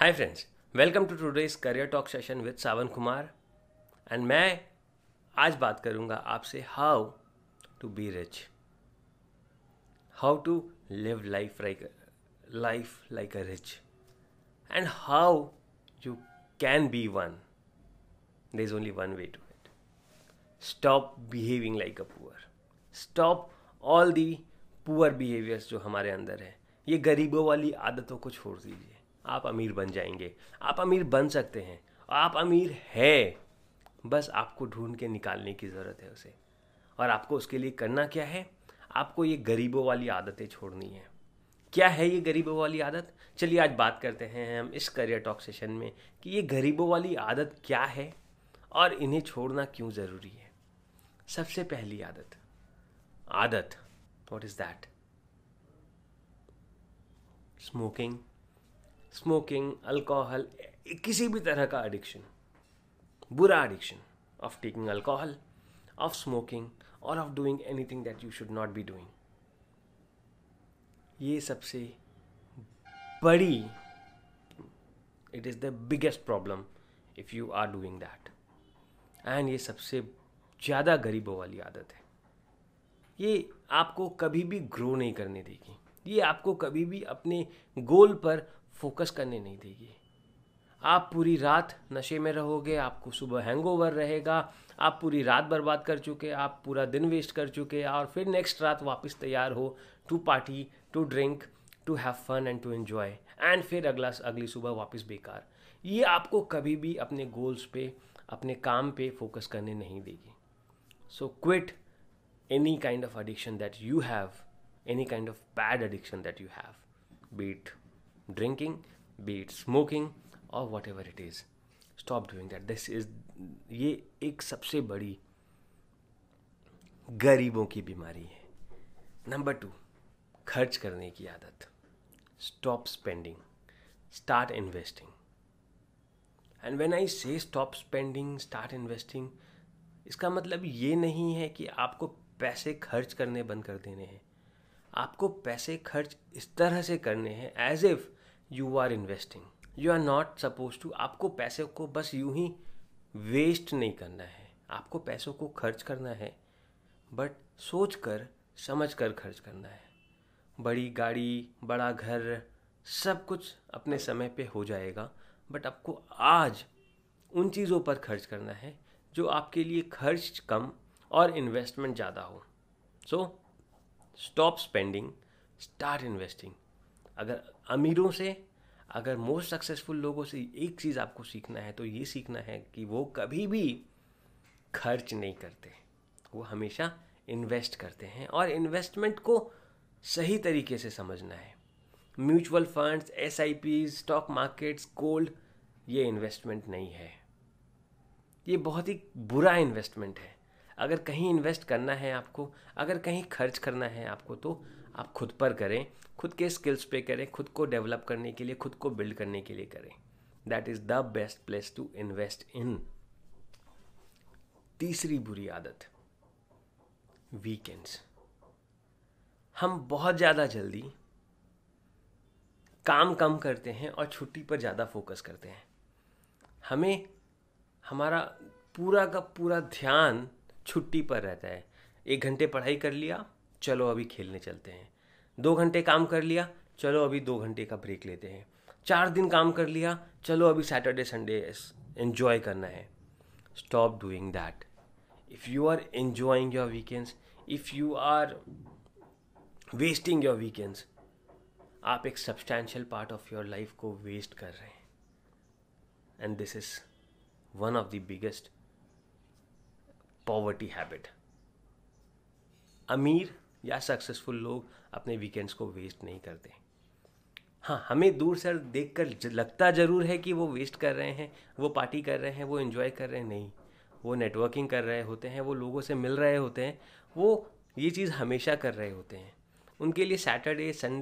Hi friends welcome to today's career talk session with Sawan Kumar and मैं आज बात करूँगा आपसे how to be rich how to live life like life like a rich and how you can be one there is only one way to it stop behaving like a poor stop all the poor behaviours जो हमारे अंदर है. ये गरीबों वाली आदतों को छोड़ दीजिए. आप अमीर बन जाएँगे। आप अमीर बन सकते हैं। आप अमीर है। बस आपको ढूंढ के निकालने की ज़रूरत है उसे। और आपको उसके लिए करना क्या है? आपको ये गरीबों वाली आदतें छोड़नी है। क्या है ये गरीबों वाली आदत? चलिए आज बात करते हैं हम इस करियर टॉक सेशन में कि ये गरीबों वाली आदत क्या है और इन्हें छोड़ना क्यों ज़रूरी है। सबसे पहली आदत। आदत। What is that smoking smoking alcohol किसी भी तरह का एडिक्शन बुरा addiction of taking alcohol of smoking और of doing anything that you should not be doing ये सबसे बड़ी it is the biggest problem if you are doing that and ये सबसे ज़्यादा गरीबों वाली आदत है। ये आपको कभी भी ग्रो नहीं करने देगी। ये आपको कभी भी अपने गोल पर फोकस करने नहीं देगी। आप पूरी रात नशे में रहोगे, आपको सुबह हैंगओवर रहेगा, आप पूरी रात बर्बाद कर चुके, आप पूरा दिन वेस्ट कर चुके और फिर नेक्स्ट रात वापस तैयार हो to party to drink to have fun and to enjoy and फिर अगला अगली सुबह वापस बेकार। ये आपको कभी भी अपने गोल्स पे, अपने काम पे फोकस करने नहीं देगी। So quit any kind of addiction that you have any kind of bad addiction that you have be it drinking, be it smoking or whatever it is. Stop doing that. This is ये एक सबसे बड़ी गरीबों की बीमारी है। Number two खर्च करने की आदत। Stop spending start investing and when I say stop spending start investing इसका मतलब ये नहीं है कि आपको पैसे खर्च करने बंद कर देने हैं। आपको पैसे खर्च इस तरह से करने हैं as if you are investing you are not suppose to आपको पैसे को बस यूँ ही वेस्ट नहीं करना है। आपको पैसों को खर्च करना है बट सोच कर समझ कर खर्च करना है। बड़ी गाड़ी, बड़ा घर, सब कुछ अपने समय पे हो जाएगा बट आपको आज उन चीज़ों पर खर्च करना है जो आपके लिए खर्च कम और इन्वेस्टमेंट ज़्यादा हो। So stop spending start investing अगर अमीरों से, अगर मोस्ट सक्सेसफुल लोगों से एक चीज़ आपको सीखना है तो ये सीखना है कि वो कभी भी खर्च नहीं करते। वो हमेशा इन्वेस्ट करते हैं और इन्वेस्टमेंट को सही तरीके से समझना है। Mutual funds as stock markets gold ये इन्वेस्टमेंट नहीं है। ये बहुत ही बुरा इन्वेस्टमेंट है। अगर कहीं इन्वेस्ट करना है आपको, अगर कहीं खर्च करना है आपको तो आप खुद पर करें, खुद के स्किल्स पे करें, खुद को डेवलप करने के लिए, खुद को बिल्ड करने के लिए करें। That is the best place to invest in तीसरी बुरी आदत वीकेंड्स हम बहुत ज़्यादा जल्दी काम कम करते हैं और छुट्टी पर ज़्यादा फोकस करते हैं। हमें, हमारा पूरा का पूरा ध्यान छुट्टी पर रहता है। एक घंटे पढ़ाई कर लिया, चलो अभी खेलने चलते हैं। दो घंटे काम कर लिया, चलो अभी दो घंटे का ब्रेक लेते हैं। चार दिन काम कर लिया, चलो अभी सैटरडे संडे एन्जॉय करना है। Stop doing that if you are enjoying your weekends if you are wasting your weekends आप एक substantial part of your life को वेस्ट कर रहे हैं। And this is one of the biggest poverty habit अमीर या सक्सेसफुल लोग अपने वीकेंड्स को वेस्ट नहीं करते। हाँ हमें दूर से देख कर लगता ज़रूर है कि वो वेस्ट कर रहे हैं, वो पार्टी कर रहे हैं, वो इन्जॉय कर रहे हैं। नहीं, वो नेटवर्किंग कर रहे होते हैं, वो लोगों से मिल रहे होते हैं, वो ये चीज़ हमेशा कर रहे होते हैं। उनके लिए सैटरडे संडे